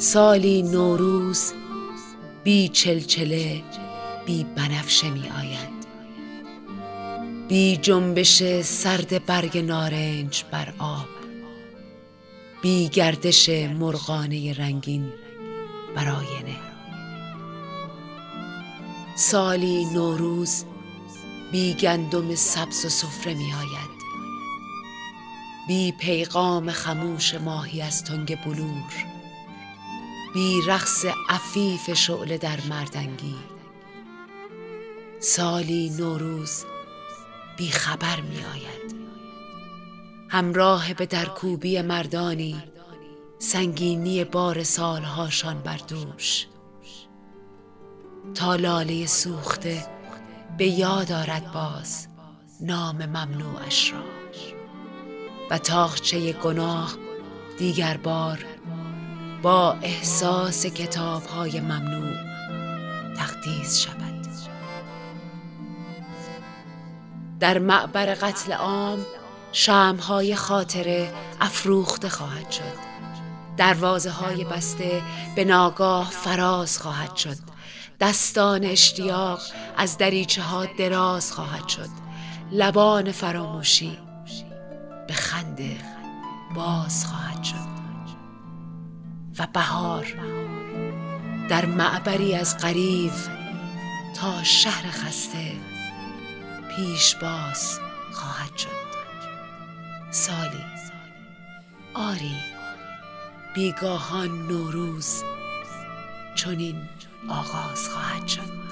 سالی نوروز بی چلچله بی بنفشه می آید. بی جنبش سرد برگ نارنج بر آب بی گردش مرغانه رنگین بر آینه. سالی نوروز بی گندم سبز و سفره می آید. بی پیغام خموش ماهی از تنگ بلور بی رقص عفیف شعله در مردنگی سالی نوروز بی خبر می آید. همراه به درکوبی مردانی سنگینی بار سالهاشان بر دوش. تا لاله سوخته به یاد آرد باز نام ممنوعش را. و تاخچه گناه دیگر بار با احساس کتاب های ممنوع تقدیس شود. در معبر قتل عام شمهای خاطره افروخته خواهد شد. دروازه های بسته به ناگاه فراز خواهد شد. دستان اشتیاق از دریچه ها دراز خواهد شد. لبان فراموشی به خنده باز خواهد شد. و بهار در معبری از قریب تا شهر خسته پیش باز خواهد شد. سالی آری بیگاهان نوروز چنین آغاز خواهد شد.